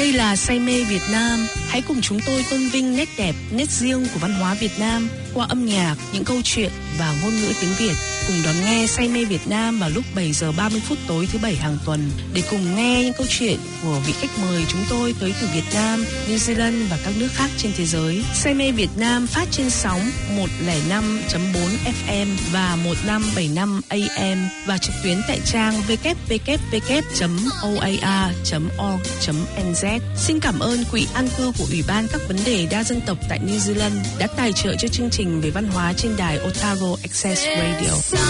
Đây là say mê Việt Nam. Hãy cùng chúng tôi tôn vinh nét đẹp, nét riêng của văn hóa Việt Nam qua âm nhạc, những câu chuyện và ngôn ngữ tiếng Việt. Cùng đón nghe say mê Việt Nam vào lúc 7 giờ 30 phút tối thứ bảy hàng tuần để cùng nghe những câu chuyện của vị khách mời chúng tôi tới từ Việt Nam, New Zealand và các nước khác trên thế giới. Say mê Việt Nam phát trên sóng 105.4 FM và 1575 AM và trực tuyến tại trang www.oar.org.nz. Xin cảm ơn Quỹ An cư của Ủy ban các vấn đề đa dân tộc tại New Zealand đã tài trợ cho chương trình về văn hóa trên đài Otago Access Radio. Xin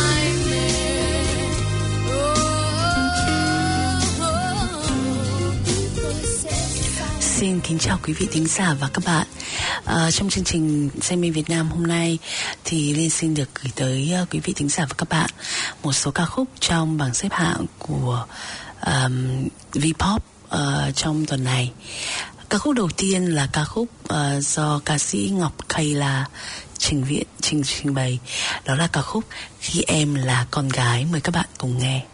kính chào quý vị thính giả và các bạn. À, trong chương trình Say mê Việt Nam hôm nay thì Liên xin được gửi tới uh, quý vị thính giả và các bạn một số ca khúc trong bảng xếp hạng của um, V-pop uh, trong tuần này. Ca khúc đầu tiên là ca khúc uh, do ca sĩ Ngọc Kayla trình viện trình trình bày. Đó là ca khúc khi em là con gái. Mời các bạn cùng nghe.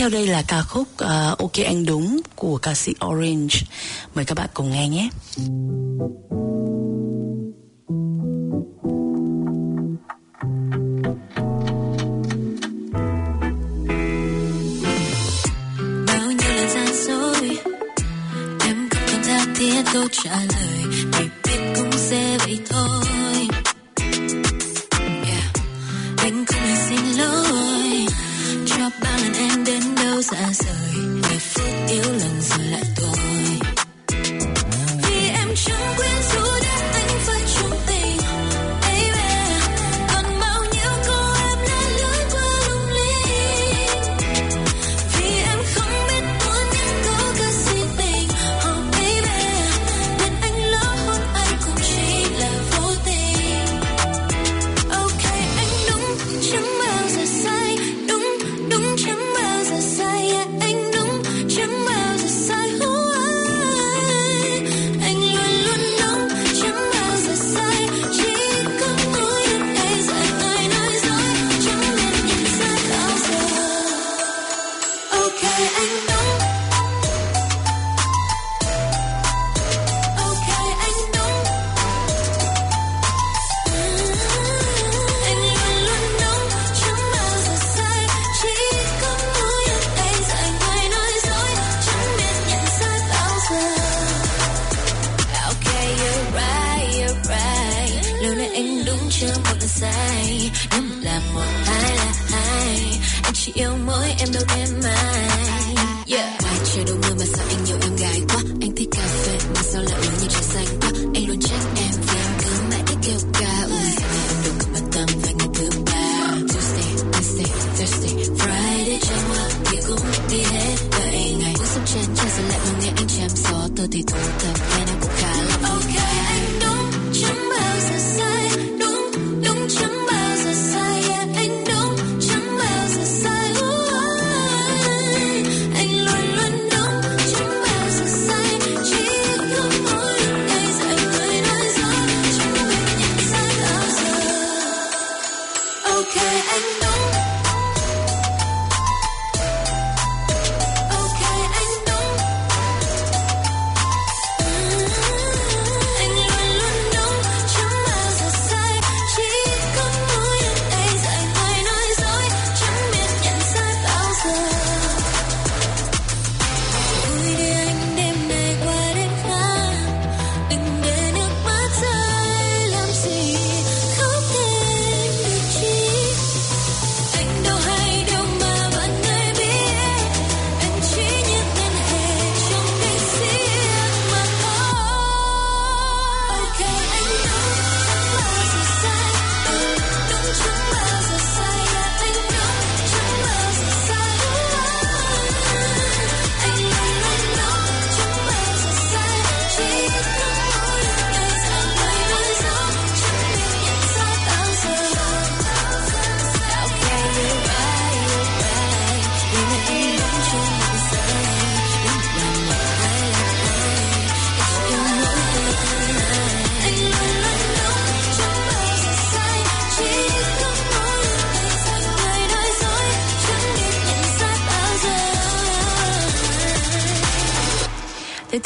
theo đây là ca khúc uh, ok anh đúng của ca sĩ orange. Mời các bạn cùng nghe nhé. Câu trả lời. Thì biết cũng sẽ vậy thôi. was so.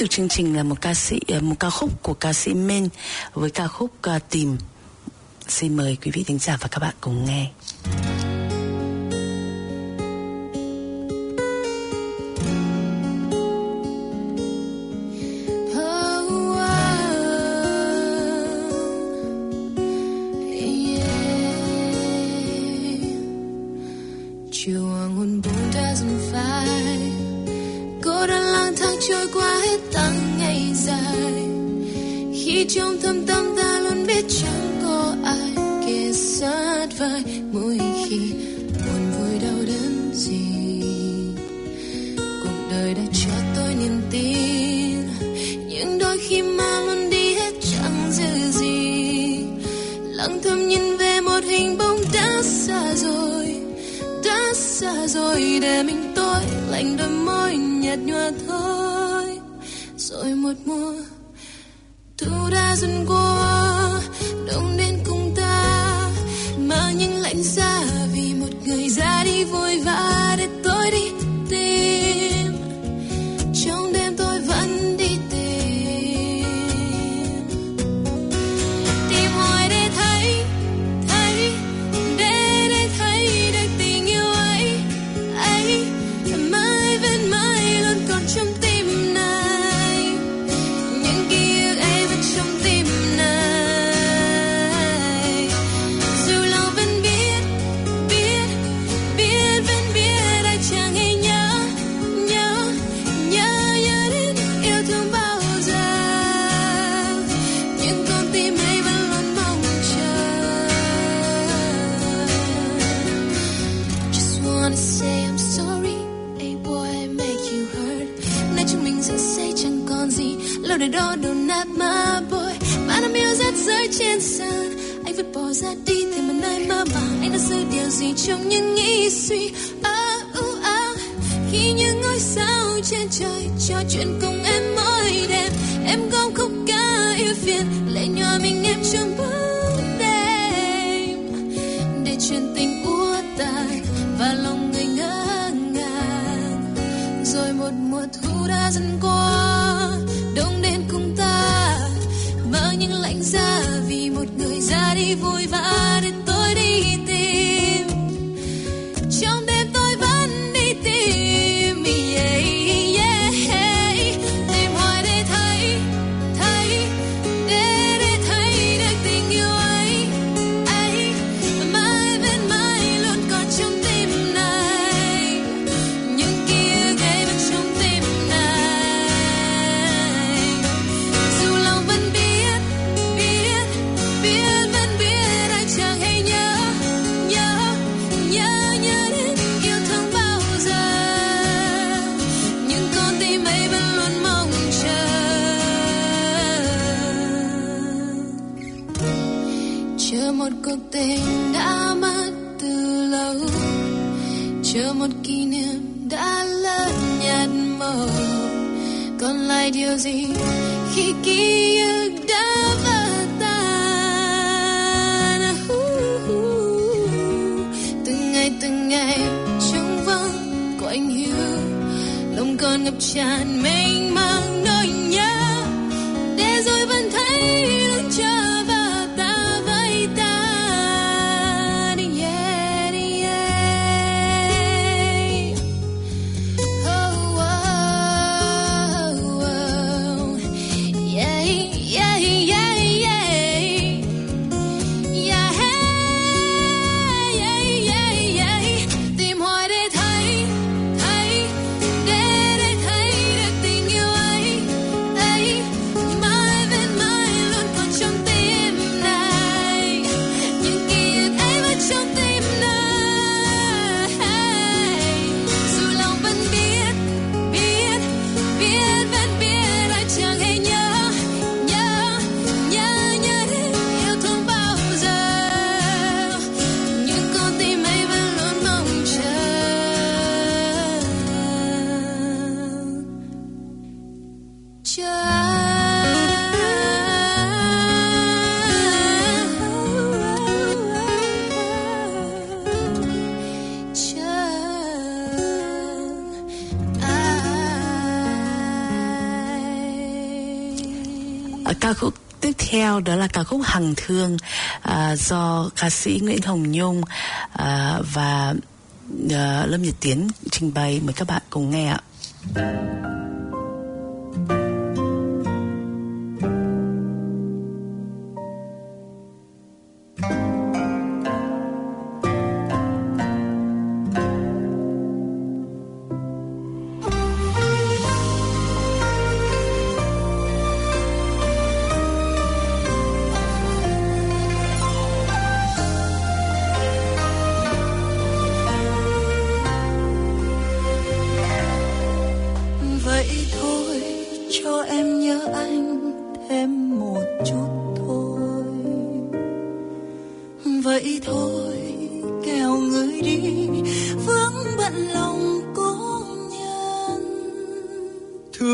từ chương trình là một ca sĩ ờ, một ca khúc của ca sĩ Min với ca khúc ờ, Tìm. Xin mời quý vị thính giả và các bạn cùng nghe. Trong thâm tâm ta luôn biết chẳng có ai kề sát vai mỗi khi buồn vui đau đớn gì. Cuộc đời đã cho tôi niềm tin, nhưng đôi khi mà luôn đi hết chẳng dư gì. Lặng thầm nhìn về một hình bóng đã xa rồi, đã xa rồi để mình sao trời chuyện cùng em mỗi đêm Em gom khúc ca yêu phiền Lệ nhòa mình em trong bóng đêm. Để chuyện tình úa tàn Và lòng người ngỡ ngàng. Rồi một mùa thu đã dần qua, Đông đến cùng ta, Mang những lạnh giá Vì một người ra đi vui vã. Tình đã mất từ lâu. Chờ một kỷ niệm đã lỡ nhạt mờ còn lại điều gì khi ký ức đã vỡ tan? Từng ngày từng ngày trong vắng của anh hiu lòng còn ngập tràn mây ca khúc tiếp theo đó là ca khúc Hằng Thương à, do ca sĩ Nguyễn Hồng Nhung à, và à, Lâm Nhật Tiến trình bày mời các bạn cùng nghe ạ.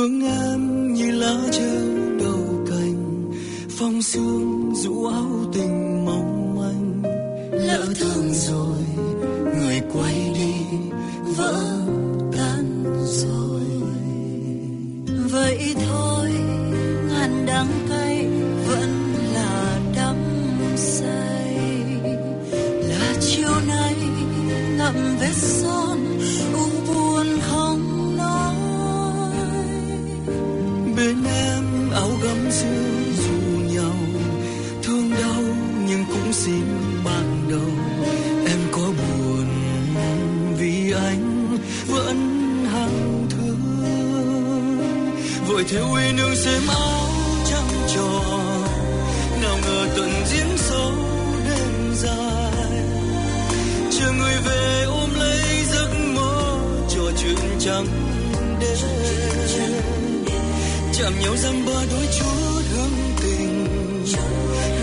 Thương em như lá treo đầu cành, phong sương rũ áo tình mong manh. Lỡ thương rồi, người quay đi, vỡ tan rồi. Vậy thôi. Theo uy nương xem áo trắng tròn, nào ngờ tận diễn sâu đêm dài. Chờ người về ôm lấy giấc mơ, trò chuyện trắng đêm chạm nhau dăm ba đôi chút hương tình,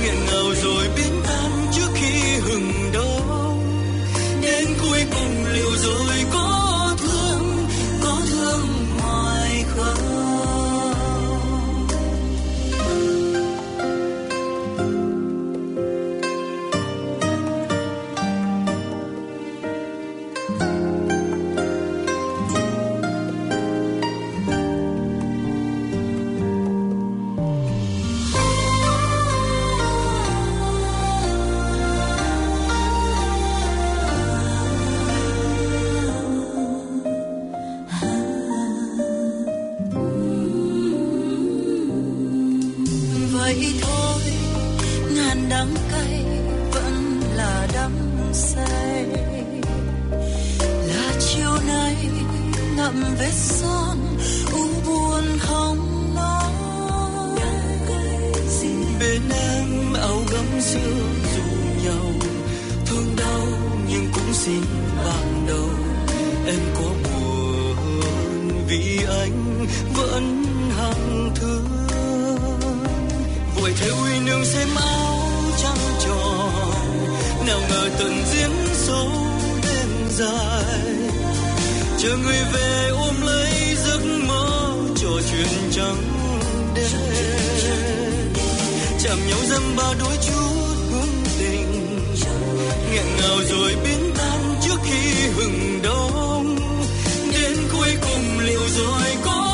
nghẹn ngào rồi biến ngàn đắng cay vẫn là đắm say. Là chiều nay ngậm vết son, u buồn không nói. Bên em áo gấm xưa dù nhau, thương đau nhưng cũng xin bằng đầu. Em có buồn vì anh vẫn hàng thương người thấy uy nương xem áo trăng tròn. Nào ngờ tuần diễn sâu đêm dài. Chờ người về ôm lấy giấc mơ, trò chuyện trắng đêm. Chạm nhau dâm ba đôi chút hương tình. Nghẹn ngào rồi biến tan trước khi hừng đông. Đến cuối cùng liệu rồi có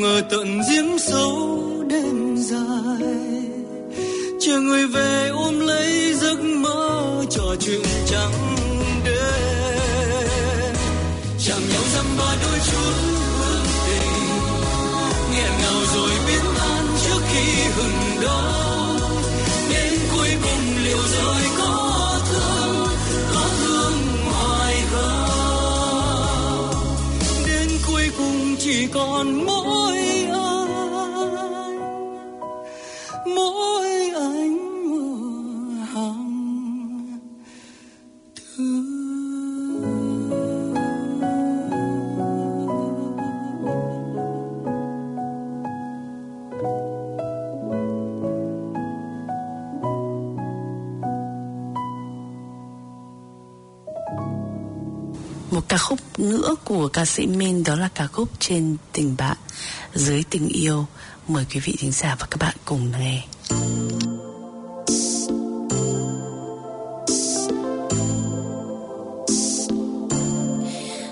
ngờ tận giếng sâu đêm dài. Chờ người về ôm lấy giấc mơ, trò chuyện trắng đêm. Chạm nhau dăm ba đôi chút hương tình nghẹn ngào rồi biến tan trước khi hừng đông đến cuối cùng liệu rồi có chỉ còn mỗi nữa của ca sĩ Min, đó là ca khúc Trên tình bạn dưới tình yêu. Mời quý vị thính giả và các bạn cùng nghe.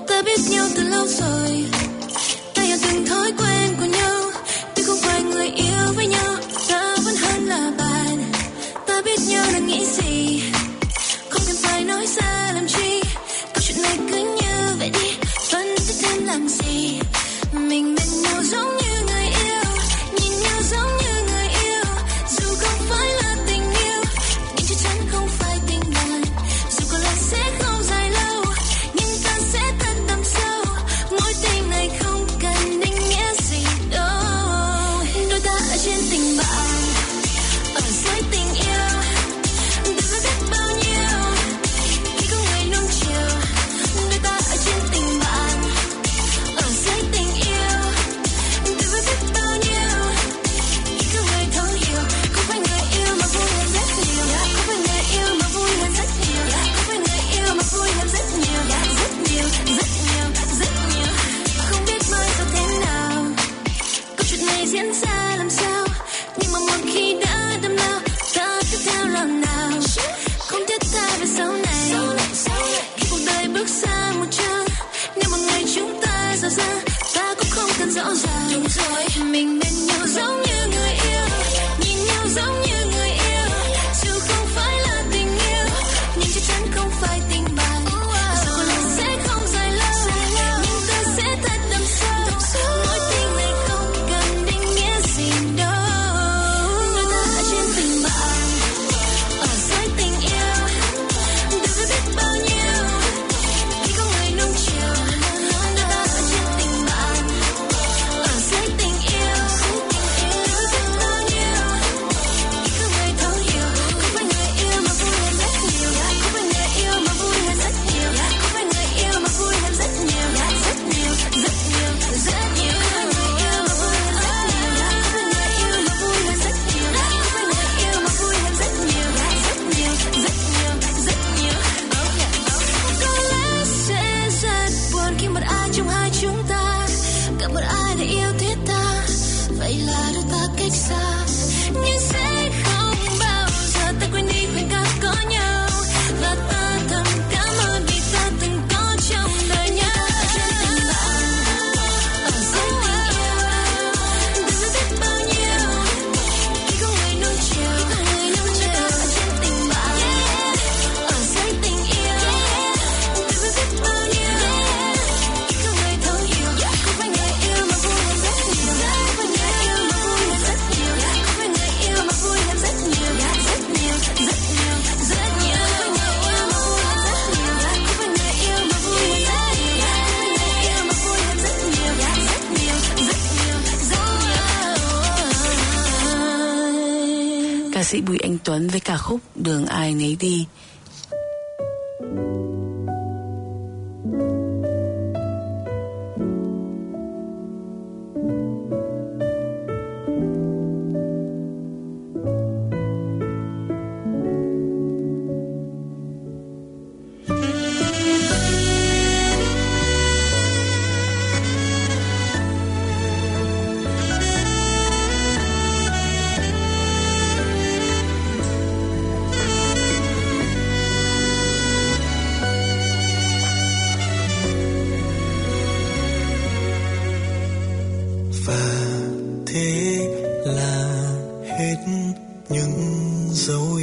ta biết nhau từ lâu rồi sĩ Bùi Anh Tuấn với ca khúc Đường Ai Nấy Đi. những dấu